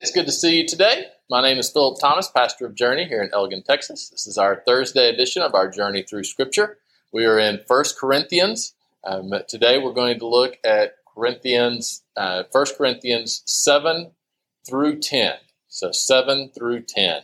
It's good to see you today. My name is Philip Thomas, pastor of Journey here in Elgin, Texas. This is our Thursday edition of our Journey Through Scripture. We are in 1 Corinthians. Um, today we're going to look at Corinthians, uh, 1 Corinthians 7 through 10. So 7 through 10.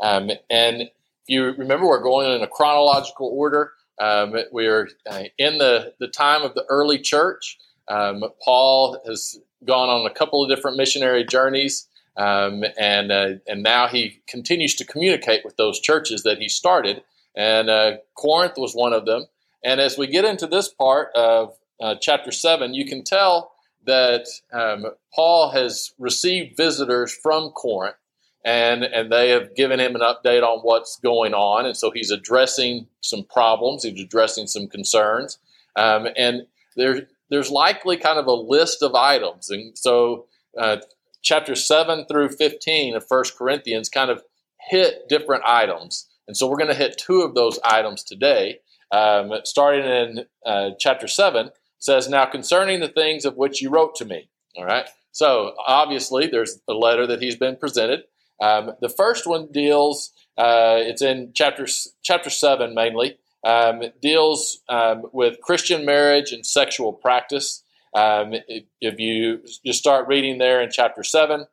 Um, and if you remember, we're going in a chronological order. Um, we are uh, in the, the time of the early church. Um, Paul has gone on a couple of different missionary journeys. Um, and uh, and now he continues to communicate with those churches that he started, and uh, Corinth was one of them. And as we get into this part of uh, chapter seven, you can tell that um, Paul has received visitors from Corinth, and and they have given him an update on what's going on, and so he's addressing some problems, he's addressing some concerns, um, and there's there's likely kind of a list of items, and so. Uh, chapter 7 through 15 of First Corinthians kind of hit different items. And so we're going to hit two of those items today. Um, starting in uh, chapter 7, says, Now concerning the things of which you wrote to me. All right. So obviously, there's a letter that he's been presented. Um, the first one deals, uh, it's in chapter, chapter 7 mainly, um, deals um, with Christian marriage and sexual practice. Um, if you just start reading there in chapter seven,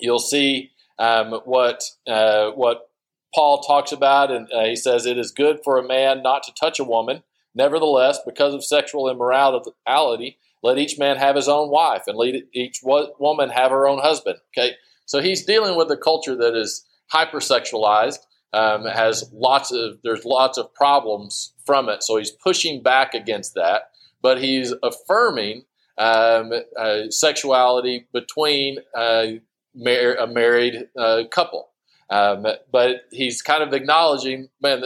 you'll see um, what uh, what Paul talks about, and uh, he says it is good for a man not to touch a woman. Nevertheless, because of sexual immorality, let each man have his own wife, and let each woman have her own husband. Okay, so he's dealing with a culture that is hypersexualized, um, has lots of there's lots of problems from it. So he's pushing back against that but he's affirming um, uh, sexuality between uh, mar- a married uh, couple. Um, but he's kind of acknowledging, man,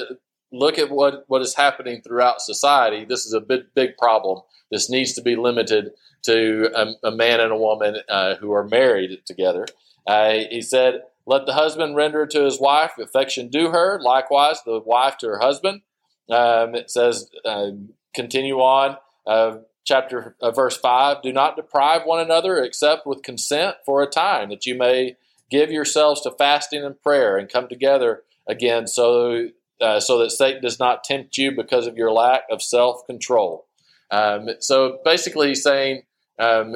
look at what, what is happening throughout society. This is a big, big problem. This needs to be limited to a, a man and a woman uh, who are married together. Uh, he said, let the husband render to his wife affection due her, likewise the wife to her husband. Um, it says, uh, continue on uh, chapter uh, verse 5 do not deprive one another except with consent for a time that you may give yourselves to fasting and prayer and come together again so uh, so that Satan does not tempt you because of your lack of self-control. Um, so basically he's saying um,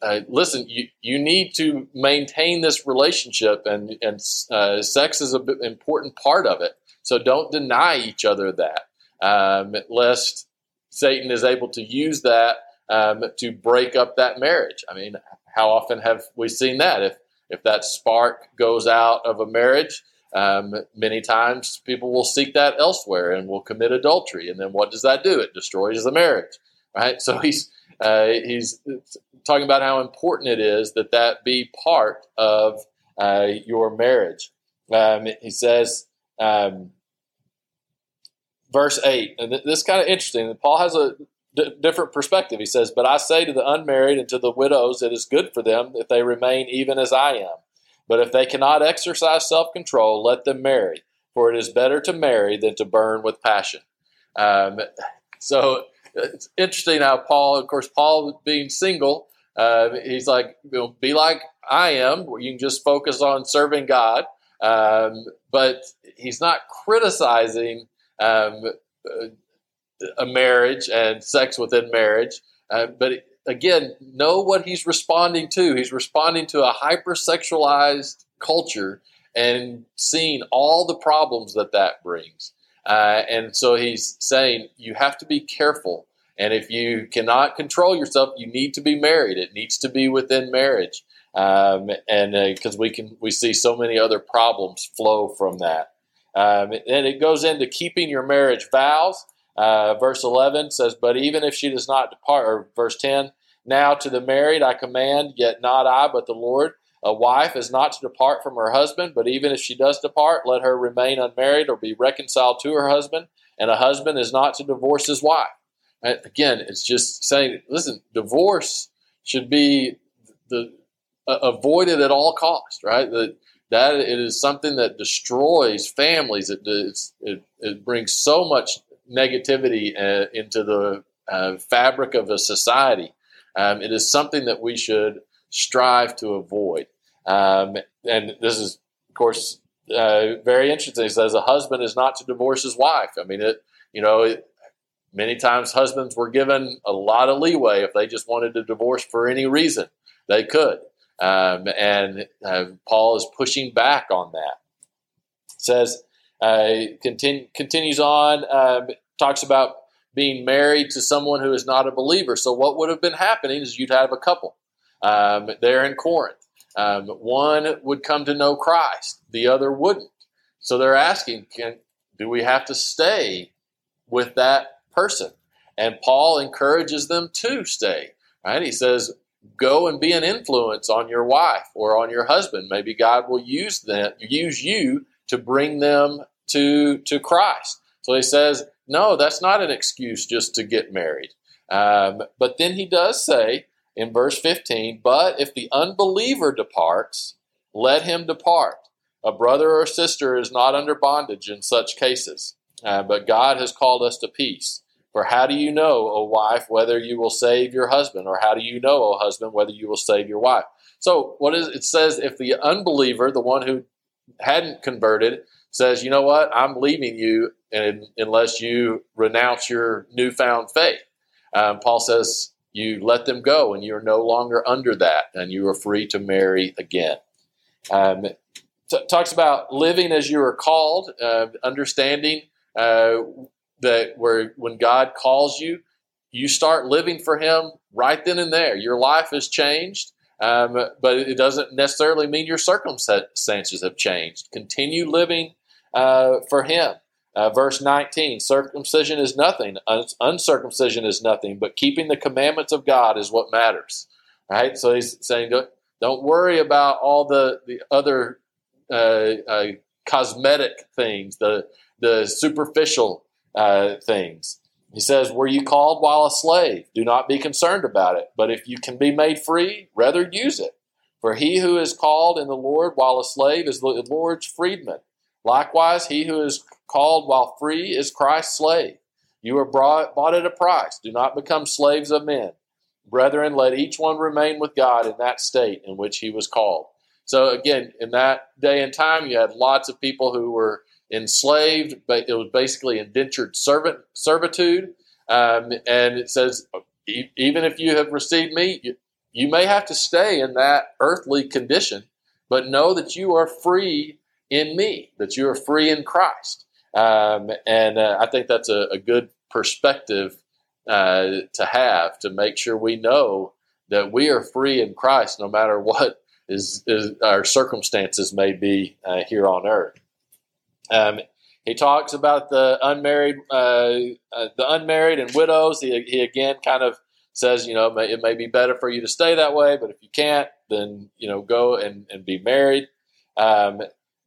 uh, listen you, you need to maintain this relationship and, and uh, sex is an important part of it. So don't deny each other that um, lest Satan is able to use that um, to break up that marriage. I mean, how often have we seen that? If if that spark goes out of a marriage, um, many times people will seek that elsewhere and will commit adultery. And then what does that do? It destroys the marriage, right? So he's uh, he's talking about how important it is that that be part of uh, your marriage. Um, he says. Um, verse 8, and this is kind of interesting. Paul has a d- different perspective. He says, But I say to the unmarried and to the widows, it is good for them if they remain even as I am. But if they cannot exercise self control, let them marry, for it is better to marry than to burn with passion. Um, so it's interesting how Paul, of course, Paul being single, uh, he's like, you know, be like I am, where you can just focus on serving God. Um, but he's not criticizing um, a marriage and sex within marriage. Uh, but again, know what he's responding to. He's responding to a hypersexualized culture and seeing all the problems that that brings. Uh, and so he's saying you have to be careful. And if you cannot control yourself, you need to be married. It needs to be within marriage, um, and because uh, we can we see so many other problems flow from that. Um, and it goes into keeping your marriage vows. Uh, verse 11 says, But even if she does not depart, or verse 10, now to the married I command, yet not I, but the Lord. A wife is not to depart from her husband, but even if she does depart, let her remain unmarried or be reconciled to her husband. And a husband is not to divorce his wife. And again, it's just saying, listen, divorce should be the uh, avoided at all costs, right? The, that it is something that destroys families. It it, it brings so much negativity uh, into the uh, fabric of a society. Um, it is something that we should strive to avoid. Um, and this is, of course, uh, very interesting. It says a husband is not to divorce his wife. I mean, it, you know, it, many times husbands were given a lot of leeway if they just wanted to divorce for any reason, they could. Um, and uh, Paul is pushing back on that. Says, uh, continue, continues on, um, talks about being married to someone who is not a believer. So, what would have been happening is you'd have a couple um, there in Corinth. Um, one would come to know Christ, the other wouldn't. So, they're asking, can, do we have to stay with that person? And Paul encourages them to stay. Right? He says, go and be an influence on your wife or on your husband. Maybe God will use them, use you to bring them to to Christ. So he says, no, that's not an excuse just to get married. Um, but then he does say in verse 15, but if the unbeliever departs, let him depart. A brother or sister is not under bondage in such cases, uh, but God has called us to peace. For how do you know, O wife, whether you will save your husband, or how do you know, O husband, whether you will save your wife? So what is it says if the unbeliever, the one who hadn't converted, says, you know what, I'm leaving you and, unless you renounce your newfound faith. Um, Paul says, you let them go and you're no longer under that and you are free to marry again. Um, t- talks about living as you are called, uh, understanding uh, that where when God calls you, you start living for Him right then and there. Your life has changed, um, but it doesn't necessarily mean your circumstances have changed. Continue living uh, for Him. Uh, verse 19 circumcision is nothing, uncircumcision is nothing, but keeping the commandments of God is what matters. Right? So he's saying, don't, worry about all the, the other uh, uh, cosmetic things, the, the superficial uh, things. He says, Were you called while a slave? Do not be concerned about it. But if you can be made free, rather use it. For he who is called in the Lord while a slave is the Lord's freedman. Likewise, he who is called while free is Christ's slave. You are brought, bought at a price. Do not become slaves of men. Brethren, let each one remain with God in that state in which he was called. So, again, in that day and time, you had lots of people who were enslaved, but it was basically indentured servant servitude. Um, and it says, even if you have received me, you, you may have to stay in that earthly condition, but know that you are free in me, that you are free in Christ. Um, and uh, I think that's a, a good perspective uh, to have to make sure we know that we are free in Christ no matter what is, is our circumstances may be uh, here on earth. Um, he talks about the unmarried, uh, uh, the unmarried and widows. He, he again kind of says, you know, it may, it may, be better for you to stay that way, but if you can't, then you know, go and, and be married. Um,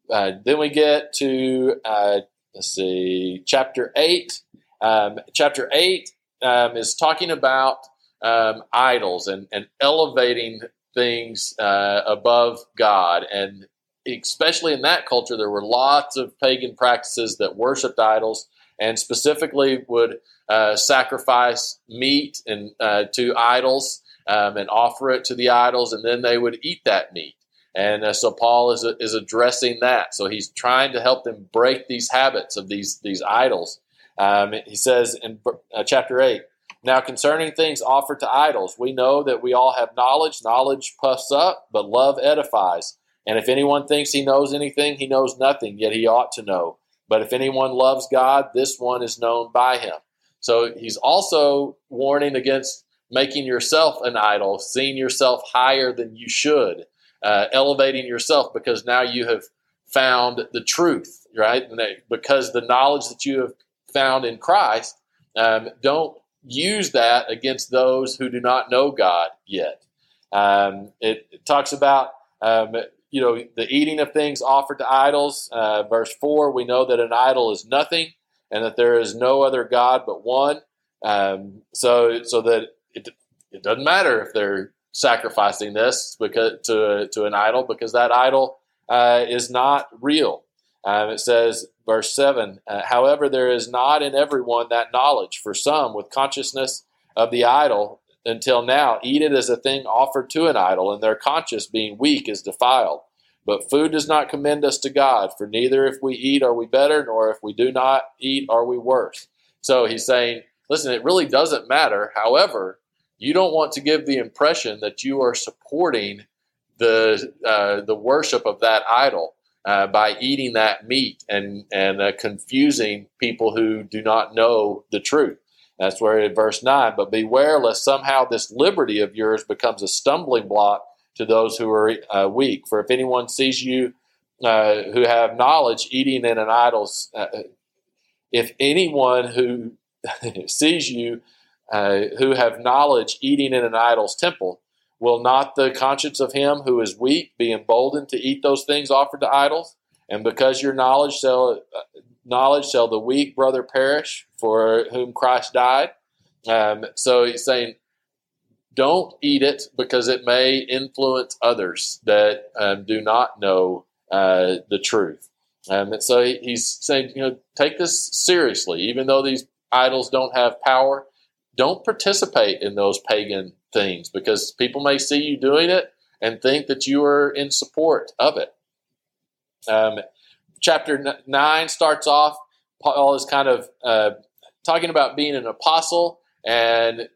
uh, then we get to uh, let's see, chapter eight. Um, chapter eight um, is talking about um, idols and, and elevating things uh, above God and especially in that culture, there were lots of pagan practices that worshipped idols and specifically would uh, sacrifice meat and uh, to idols um, and offer it to the idols, and then they would eat that meat. And uh, so Paul is, is addressing that. So he's trying to help them break these habits of these these idols. Um, he says in uh, chapter eight. Now, concerning things offered to idols, we know that we all have knowledge. Knowledge puffs up, but love edifies. And if anyone thinks he knows anything, he knows nothing, yet he ought to know. But if anyone loves God, this one is known by him. So he's also warning against making yourself an idol, seeing yourself higher than you should, uh, elevating yourself because now you have found the truth, right? Because the knowledge that you have found in Christ, um, don't use that against those who do not know God yet. Um, it, it, talks about um, you know, the eating of things offered to idols. Uh, verse 4, we know that an idol is nothing and that there is no other God but one. Um, so, so that it, it doesn't matter if they're sacrificing this because to, to an idol because that idol uh, is not real. Um, it says, verse 7 uh, However, there is not in everyone that knowledge. For some, with consciousness of the idol, until now eat it as a thing offered to an idol, and their conscience, being weak, is defiled. But food does not commend us to God, for neither if we eat are we better, nor if we do not eat are we worse. So he's saying, listen, it really doesn't matter. However, you don't want to give the impression that you are supporting the uh, the worship of that idol uh, by eating that meat and and uh, confusing people who do not know the truth. That's where in verse nine. But beware lest somehow this liberty of yours becomes a stumbling block to those who are uh, weak. For if anyone sees you uh, who have knowledge eating in an idol's, uh, if anyone who sees you who have knowledge eating in an idol's temple Will not the conscience of him who is weak be emboldened to eat those things offered to idols? And because your knowledge shall knowledge shall the weak brother perish for whom Christ died. Um, so he's saying, don't eat it because it may influence others that um, do not know uh, the truth. Um, and so he's saying, you know, take this seriously, even though these idols don't have power. Don't participate in those pagan things because people may see you doing it and think that you are in support of it. Um, chapter 9 starts off, Paul is kind of uh, talking about being an apostle and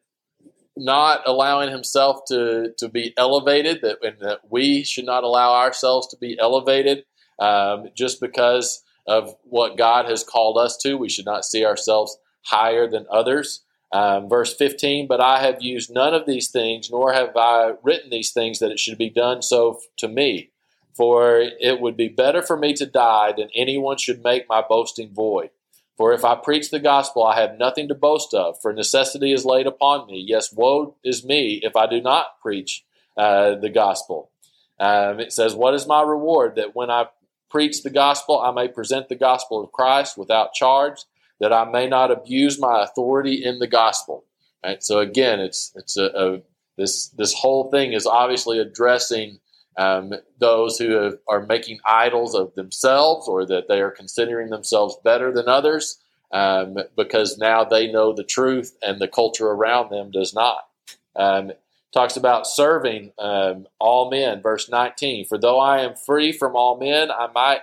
not allowing himself to, to be elevated, that, that we should not allow ourselves to be elevated um, just because of what God has called us to. We should not see ourselves higher than others. Um, verse 15, but I have used none of these things, nor have I written these things that it should be done so to me. For it would be better for me to die than anyone should make my boasting void. For if I preach the gospel, I have nothing to boast of, for necessity is laid upon me. Yes, woe is me if I do not preach uh, the gospel. Um, it says, What is my reward? That when I preach the gospel, I may present the gospel of Christ without charge that I may not abuse my authority in the gospel. Right? So again, it's it's a, a this this whole thing is obviously addressing um, those who have, are making idols of themselves or that they are considering themselves better than others um, because now they know the truth and the culture around them does not. Um, talks about serving um, all men, verse 19. For though I am free from all men, I might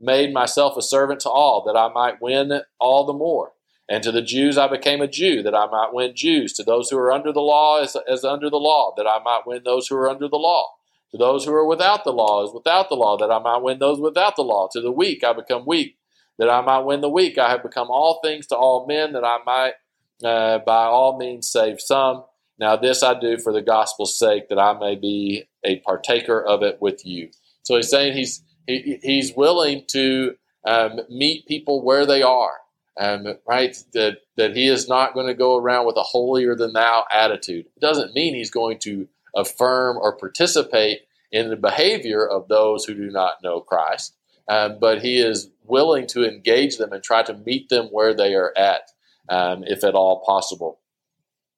made myself a servant to all, that I might win all the more. And to the Jews I became a Jew, that I might win Jews. To those who are under the law as, as under the law, that I might win those who are under the law. To those who are without the law as without the law, that I might win those without the law. To the weak I become weak, that I might win the weak. I have become all things to all men, that I might uh, by all means save some. Now this I do for the gospel's sake, that I may be a partaker of it with you. So he's saying he's he, he's willing to um, meet people where they are, um, right? That, that he is not going to go around with a holier than thou attitude. It doesn't mean he's going to affirm or participate in the behavior of those who do not know Christ, um, but he is willing to engage them and try to meet them where they are at, um, if at all possible.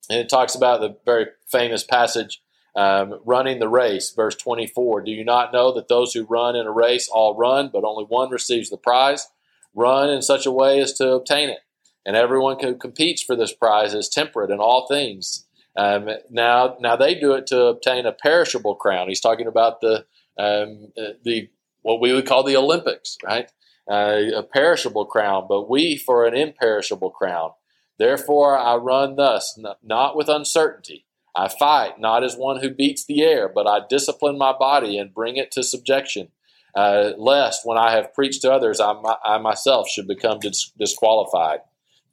And it talks about the very famous passage um, running the race, verse 24. Do you not know that those who run in a race all run, but only one receives the prize? Run in such a way as to obtain it. And everyone who competes for this prize is temperate in all things. Um, now, now they do it to obtain a perishable crown. He's talking about the um, the what we would call the Olympics, right? Uh, a perishable crown, but we for an imperishable crown. Therefore, I run thus, not with uncertainty. I fight not as one who beats the air, but I discipline my body and bring it to subjection, uh, lest when I have preached to others, I, I myself should become dis- disqualified.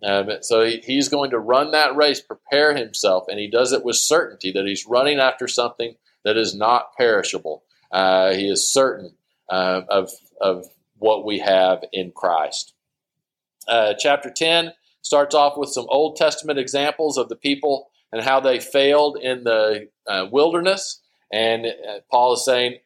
Um, so he, he's going to run that race, prepare himself, and he does it with certainty that he's running after something that is not perishable. Uh, he is certain uh, of, of what we have in Christ. Uh, chapter 10 starts off with some Old Testament examples of the people and how they failed in the uh, wilderness. And uh, Paul is saying,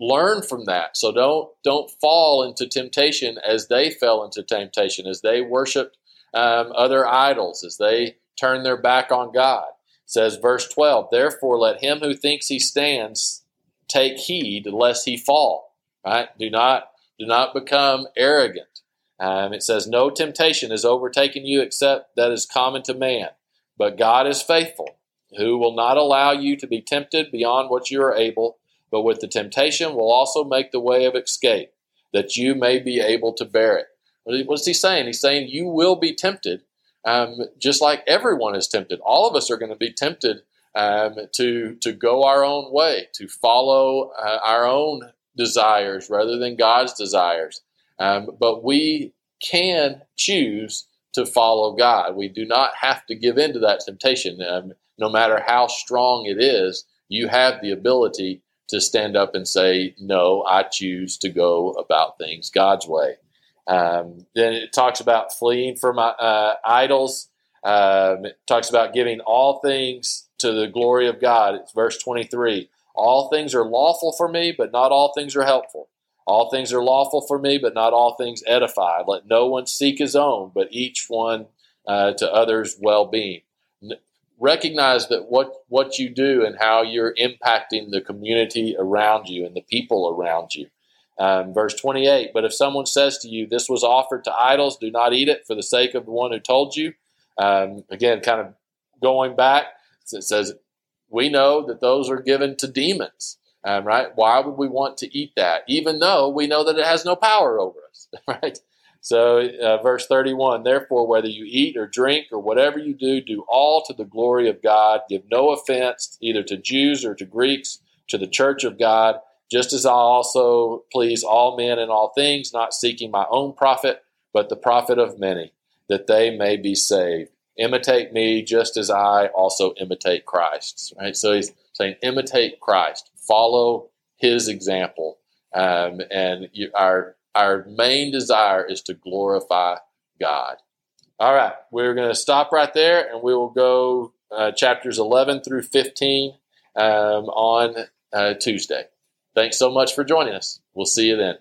learn from that. So don't don't fall into temptation as they fell into temptation, as they worshipped um, other idols, as they turn their back on God. It says verse twelve. Therefore, let him who thinks he stands take heed lest he fall. Right? Do not do not become arrogant. Um, it says, No temptation has overtaken you except that is common to man. But God is faithful, who will not allow you to be tempted beyond what you are able, but with the temptation will also make the way of escape, that you may be able to bear it. What's he saying? He's saying you will be tempted, um, just like everyone is tempted. All of us are going to be tempted um, to to go our own way, to follow uh, our own desires rather than God's desires. Um, but we can choose to follow God. We do not have to give in to that temptation. Um, no matter how strong it is, you have the ability to stand up and say, No, I choose to go about things God's way. Um, then it talks about fleeing from uh, idols. Um, it talks about giving all things to the glory of God. It's verse 23. All things are lawful for me, but not all things are helpful. All things are lawful for me, but not all things edify. Let no one seek his own, but each one uh, to others' well being. Recognize that what, what you do and how you're impacting the community around you and the people around you. Um, verse 28 But if someone says to you, This was offered to idols, do not eat it for the sake of the one who told you. Um, again, kind of going back, it says, We know that those are given to demons, um, right? Why would we want to eat that, even though we know that it has no power over us, right? So, uh, verse 31 Therefore, whether you eat or drink or whatever you do, do all to the glory of God. Give no offense either to Jews or to Greeks, to the church of God just as I also please all men in all things, not seeking my own profit, but the profit of many, that they may be saved. Imitate me just as I also imitate Christ. Right? So he's saying, imitate Christ, follow his example. Um, and you, our, our main desire is to glorify God. All right, we're going to stop right there and we will go uh, chapters 11 through 15 um, on uh, Tuesday. Thanks so much for joining us. We'll see you then.